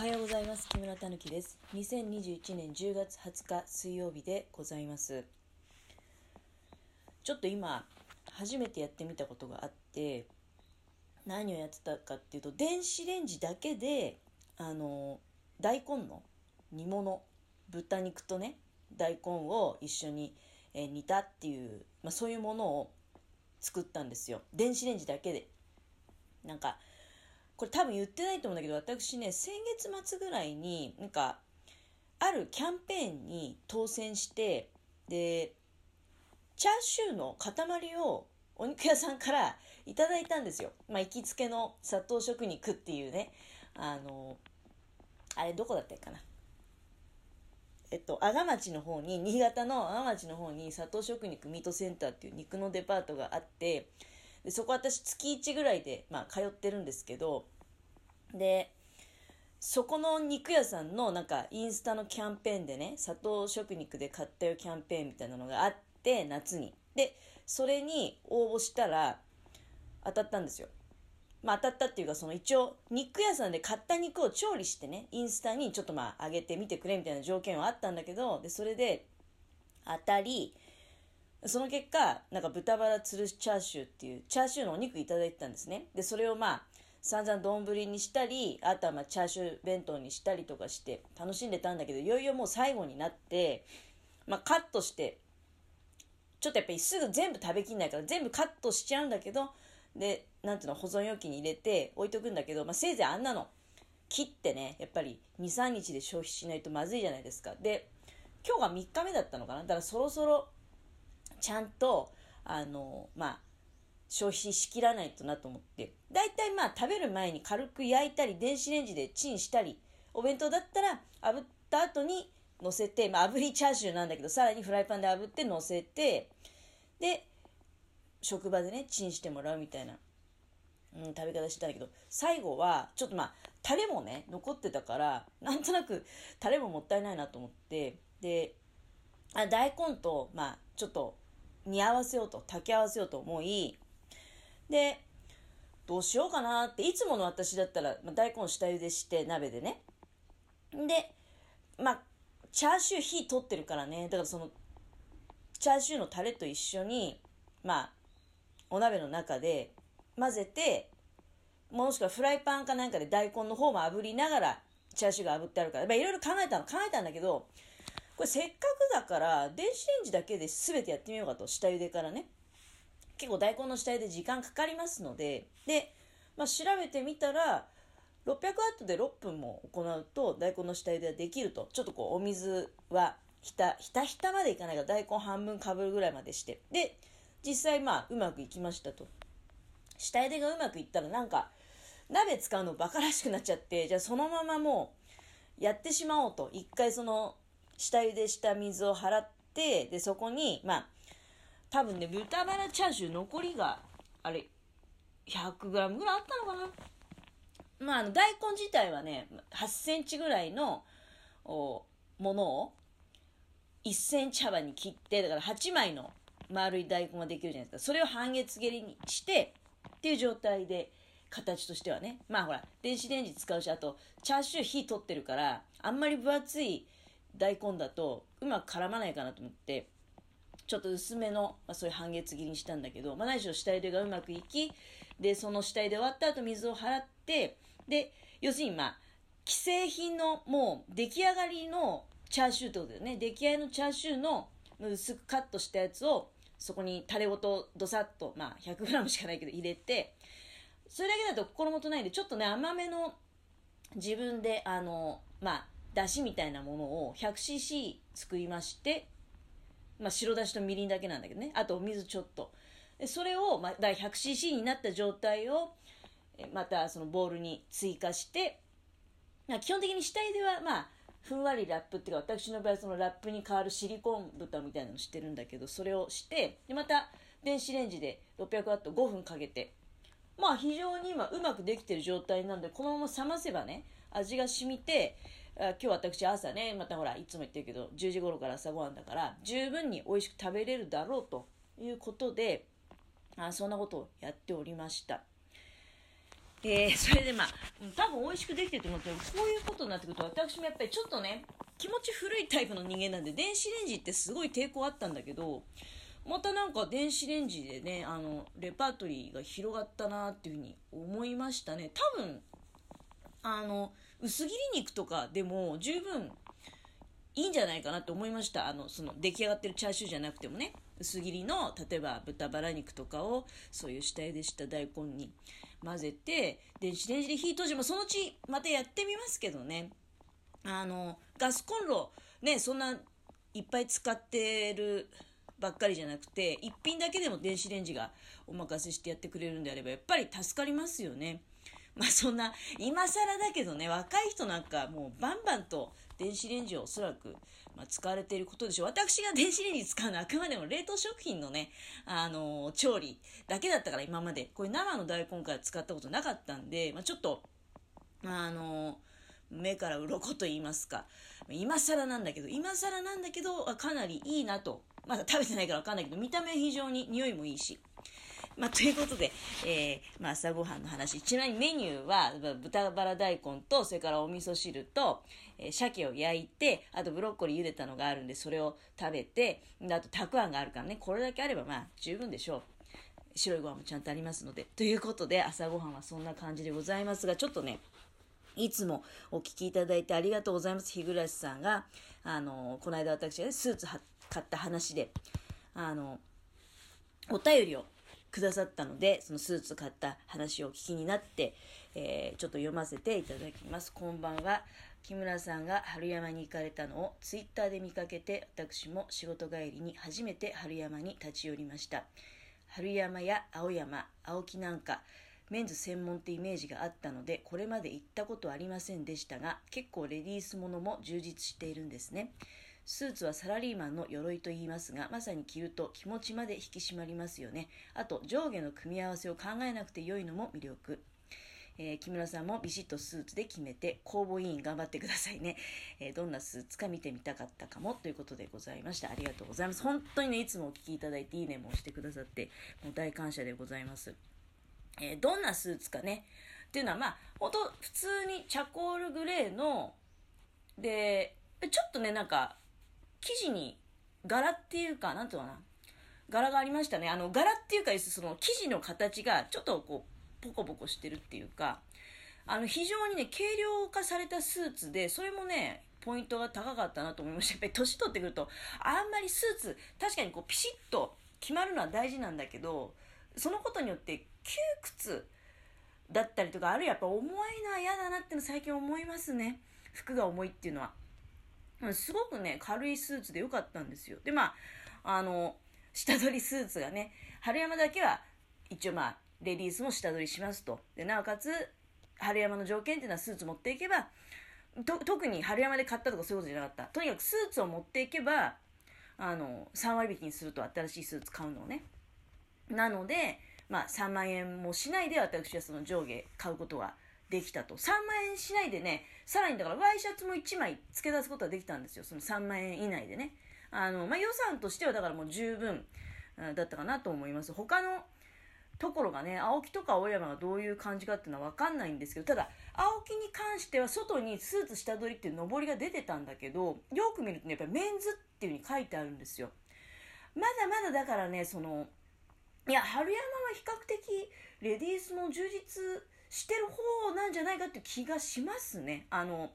はようございます。木村たぬきです。2021年10月20日水曜日でございます。ちょっと今、初めてやってみたことがあって、何をやってたかっていうと、電子レンジだけで、あの、大根の煮物、豚肉とね、大根を一緒に、え煮たっていう、まあ、そういうものを作ったんですよ。電子レンジだけで。なんか、これ多分言ってないと思うんだけど、私ね、先月末ぐらいに、なんか、あるキャンペーンに当選して、で、チャーシューの塊をお肉屋さんからいただいたんですよ。まあ、行きつけの砂糖食肉っていうね、あの、あれどこだったっけかな。えっと、阿賀町の方に、新潟の阿賀町の方に砂糖食肉ミートセンターっていう肉のデパートがあって、でそこ私月1ぐらいで、まあ、通ってるんですけど、で、そこの肉屋さんのなんかインスタのキャンペーンでね、砂糖食肉で買ったよキャンペーンみたいなのがあって、夏に。で、それに応募したら当たったんですよ。まあ当たったっていうか、その一応肉屋さんで買った肉を調理してね、インスタにちょっとまあ上げてみてくれみたいな条件はあったんだけど、で、それで当たり、その結果、なんか豚バラつるしチャーシューっていう、チャーシューのお肉いただいてたんですね。で、それをまあ、散々丼にしたり、あとはまあチャーシュー弁当にしたりとかして楽しんでたんだけど、いよいよもう最後になって、まあカットして、ちょっとやっぱりすぐ全部食べきんないから全部カットしちゃうんだけど、で、なんていうの、保存容器に入れて置いとくんだけど、まあせいぜいあんなの切ってね、やっぱり2、3日で消費しないとまずいじゃないですか。で、今日が3日目だったのかなだからそろそろちゃんと、あの、まあ、消費しきらないとなと思って、だいたいまあ食べる前に軽く焼いたり、電子レンジでチンしたり、お弁当だったら炙った後に乗せて、まあ炙りチャーシューなんだけど、さらにフライパンで炙って乗せて、で、職場でね、チンしてもらうみたいな、うん、食べ方してたんだけど、最後は、ちょっとまあ、タレもね、残ってたから、なんとなくタレももったいないなと思って、で、あ大根と、まあ、ちょっと煮合わせようと、炊き合わせようと思い、で、どうしようかなって、いつもの私だったら、まあ、大根下茹でして、鍋でね。で、まあ、チャーシュー火取ってるからね、だからその、チャーシューのタレと一緒に、まあ、お鍋の中で混ぜて、もしくはフライパンかなんかで大根の方も炙りながら、チャーシューが炙ってあるから、まあ、いろいろ考えたの、考えたんだけど、これせっかくだから、電子レンジだけで全てやってみようかと、下茹でからね。結構大根の下茹で時間かかりますので、で、まあ、調べてみたら、600ワットで6分も行うと大根の下茹ではできると。ちょっとこうお水はひた、ひたひたまでいかないから大根半分かぶるぐらいまでして。で、実際まあうまくいきましたと。下茹でがうまくいったらなんか鍋使うのバカらしくなっちゃって、じゃあそのままもうやってしまおうと。一回その下茹でした水を払って、で、そこに、まあ、多分ね、豚バラチャーシュー残りが、あれ、100g ぐらいあったのかな？まあ、あの、大根自体はね、8センチぐらいの、おものを、1センチ幅に切って、だから8枚の丸い大根ができるじゃないですか。それを半月切りにして、っていう状態で、形としてはね。まあほら、電子レンジ使うし、あと、チャーシュー火取ってるから、あんまり分厚い大根だと、うまく絡まないかなと思って、ちょっと薄めの、まあ、そういう半月切りにしたんだけど、まあ、何しろ下茹でがうまくいき、で、その下茹で終わった後水を払って、で、要するにまあ、既製品のもう出来上がりのチャーシューってことだよね。出来合いのチャーシューの薄くカットしたやつを、そこにタレごとどさっと、まあ 100g しかないけど入れて、それだけだと心もとないんで、ちょっとね、甘めの自分で、あの、まあ、だしみたいなものを 100cc 作りまして、まあ、白だしとみりんだけなんだけどね。あとお水ちょっと。それを、まあ、だ 100cc になった状態を、またそのボウルに追加して、まあ基本的に下茹では、まあ、ふんわりラップっていうか、私の場合そのラップに代わるシリコン豚みたいなのしてるんだけど、それをして、で、また電子レンジで600ワット5分かけて、まあ非常に今うまくできてる状態なんで、このまま冷ませばね、味が染みて、今日私朝ね、またほら、いつも言ってるけど、10時頃から朝ごはんだから、十分に美味しく食べれるだろうということで、あそんなことをやっておりました。えー、それでまあ、多分美味しくできてると思ってこういうことになってくると、私もやっぱりちょっとね、気持ち古いタイプの人間なんで、電子レンジってすごい抵抗あったんだけど、またなんか電子レンジでね、あの、レパートリーが広がったなっていうふうに思いましたね。多分、あの、薄切り肉とかでも十分いいんじゃないかなと思いました。あの、その出来上がってるチャーシューじゃなくてもね、薄切りの、例えば豚バラ肉とかを、そういう下茹でした大根に混ぜて、電子レンジで火通してもそのうちまたやってみますけどね。あの、ガスコンロ、ね、そんないっぱい使ってるばっかりじゃなくて、一品だけでも電子レンジがお任せしてやってくれるんであれば、やっぱり助かりますよね。まあそんな、今更だけどね、若い人なんかもうバンバンと電子レンジをおそらく、まあ、使われていることでしょう。私が電子レンジ使うのはあくまでも冷凍食品のね、あのー、調理だけだったから今まで。これ生の大根から使ったことなかったんで、まあ、ちょっと、あのー、目から鱗と言いますか、今更なんだけど、今更なんだけど、かなりいいなと。まだ食べてないからわかんないけど、見た目非常に匂いもいいし。まあ、ということで、えー、まあ、朝ごはんの話。ちなみにメニューは、豚バラ大根と、それからお味噌汁と、えー、鮭を焼いて、あとブロッコリー茹でたのがあるんで、それを食べて、あとたくあんがあるからね、これだけあればまあ、十分でしょう。白いご飯もちゃんとありますので。ということで、朝ごはんはそんな感じでございますが、ちょっとね、いつもお聞きいただいてありがとうございます。日暮さんが、あの、この間私がね、スーツ買った話で、あの、お便りをくださったので、そのスーツ買った話を聞きになって、えー、ちょっと読ませていただきます。こんばんは。木村さんが春山に行かれたのをツイッターで見かけて、私も仕事帰りに初めて春山に立ち寄りました。春山や青山、青木なんか、メンズ専門ってイメージがあったので、これまで行ったことありませんでしたが、結構レディースものも充実しているんですね。スーツはサラリーマンの鎧と言いますが、まさに着ると気持ちまで引き締まりますよね。あと、上下の組み合わせを考えなくて良いのも魅力。えー、木村さんもビシッとスーツで決めて、公募委員頑張ってくださいね。えー、どんなスーツか見てみたかったかもということでございました。ありがとうございます。本当にね、いつもお聞きいただいていいねも押してくださって、もう大感謝でございます。えー、どんなスーツかね。っていうのは、まあ、ほんと普通にチャコールグレーの、で、ちょっとね、なんか、生地に柄っていうか、なんていうかな？柄がありましたね。あの、柄っていうか、その生地の形がちょっとこう、ポコポコしてるっていうか、あの、非常にね、軽量化されたスーツで、それもね、ポイントが高かったなと思いました。やっぱり年取ってくると、あんまりスーツ、確かにこう、ピシッと決まるのは大事なんだけど、そのことによって窮屈だったりとか、あるいはやっぱ重いのは嫌だなっての最近思いますね。服が重いっていうのは。すごくね、軽いスーツで良かったんですよ。で、まあ、あの、下取りスーツがね、春山だけは、一応まあ、レディースも下取りしますと。で、なおかつ、春山の条件っていうのはスーツ持っていけば、特に春山で買ったとかそういうことじゃなかった。とにかくスーツを持っていけば、あの、3割引きにすると新しいスーツ買うのをね。なので、まあ、3万円もしないで私はその上下買うことができたと。3万円しないでね、さらにだからワイシャツも1枚付け出すことができたんですよ。その3万円以内でね。あの、まあ、予算としてはだからもう十分だったかなと思います。他のところがね、青木とか青山がどういう感じかっていうのはわかんないんですけど、ただ、青木に関しては外にスーツ下取りっていう上りが出てたんだけど、よく見るとね、やっぱりメンズっていう風に書いてあるんですよ。まだまだだからね、その、いや、春山は比較的レディースも充実してる方なんじゃないかっていう気がしますね。あの、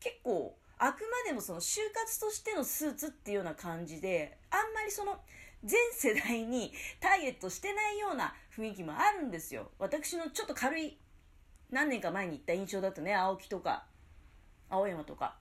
結構、あくまでもその就活としてのスーツっていうような感じで、あんまりその、全世代にターゲットしてないような雰囲気もあるんですよ。私のちょっと軽い、何年か前に行った印象だとね、青木とか、青山とか。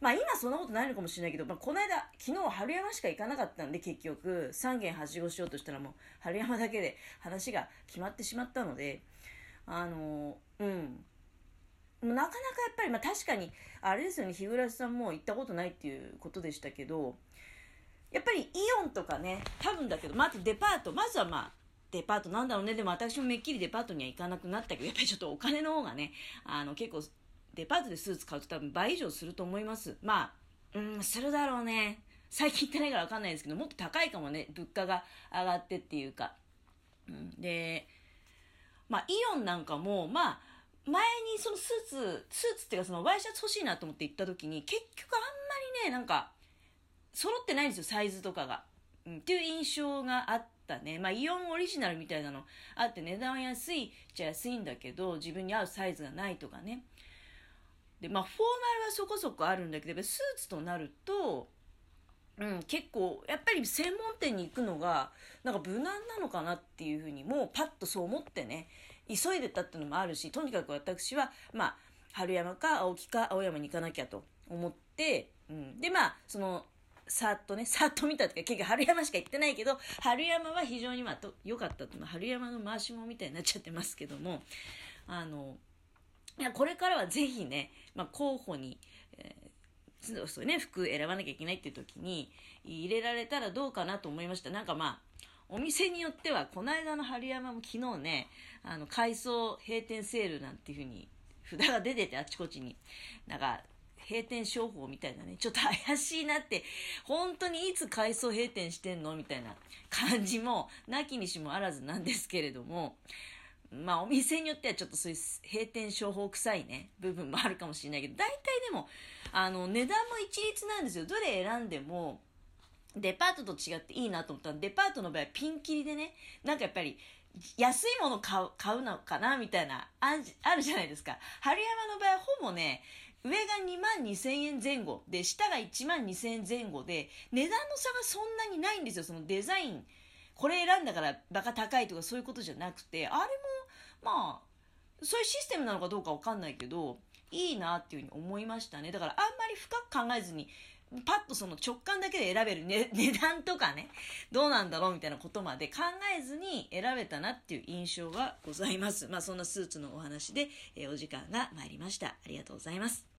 まあ今そんなことないのかもしれないけど、まあこの間、昨日春山しか行かなかったんで結局、3軒はしごしようとしたらもう春山だけで話が決まってしまったので、あの、うん。なかなかやっぱり、まあ確かに、あれですよね、日暮さんも行ったことないっていうことでしたけど、やっぱりイオンとかね、多分だけど、まずデパート、まずはまあ、デパートなんだろうね。でも私もめっきりデパートには行かなくなったけど、やっぱりちょっとお金の方がね、あの結構、デパートでスーツ買うと多分倍以上すると思います。まあ、うん、するだろうね。最近行ってないからわかんないですけど、もっと高いかもね。物価が上がってっていうか。うん、で、まあ、イオンなんかも、まあ、前にそのスーツ、スーツっていうかそのワイシャツ欲しいなと思って行った時に、結局あんまりね、なんか、揃ってないんですよ、サイズとかが。うん、っていう印象があったね。まあ、イオンオリジナルみたいなのあって値段は安いじゃ安いんだけど、自分に合うサイズがないとかね。で、まあ、フォーマルはそこそこあるんだけど、スーツとなると、うん、結構、やっぱり専門店に行くのが、なんか無難なのかなっていうふうに、もうパッとそう思ってね、急いでたっていうのもあるし、とにかく私は、まあ、春山か青木か青山に行かなきゃと思って、うん。で、まあ、その、さっとね、さっと見たっていうか、結局春山しか行ってないけど、春山は非常にまあ、良かったっていうのは、春山の回しもみたいになっちゃってますけども、あの、いや、これからはぜひね、まあ、候補に、そうね、服選ばなきゃいけないっていう時に入れられたらどうかなと思いました。なんかまあ、お店によっては、この間の春山も昨日ね、あの、改装閉店セールなんていう風に、札が出ててあちこちに。なんか、閉店商法みたいなね、ちょっと怪しいなって、本当にいつ改装閉店してんのみたいな感じも、なきにしもあらずなんですけれども、まあお店によってはちょっとそういう閉店商法臭いね、部分もあるかもしれないけど、大体でも、あの、値段も一律なんですよ。どれ選んでも、デパートと違っていいなと思ったら、デパートの場合はピンキリでね、なんかやっぱり、安いもの買う、買うのかなみたいな、あるじゃないですか。春山の場合はほぼね、上が2万2千円前後で、下が1万2千円前後で、値段の差がそんなにないんですよ。そのデザイン。これ選んだからバカ高いとかそういうことじゃなくて、あれも、まあ、そういうシステムなのかどうかわかんないけど、いいなっていうふうに思いましたね。だからあんまり深く考えずに、パッとその直感だけで選べる、ね、値段とかね、どうなんだろうみたいなことまで考えずに選べたなっていう印象がございます。まあそんなスーツのお話で、えー、お時間が参りました。ありがとうございます。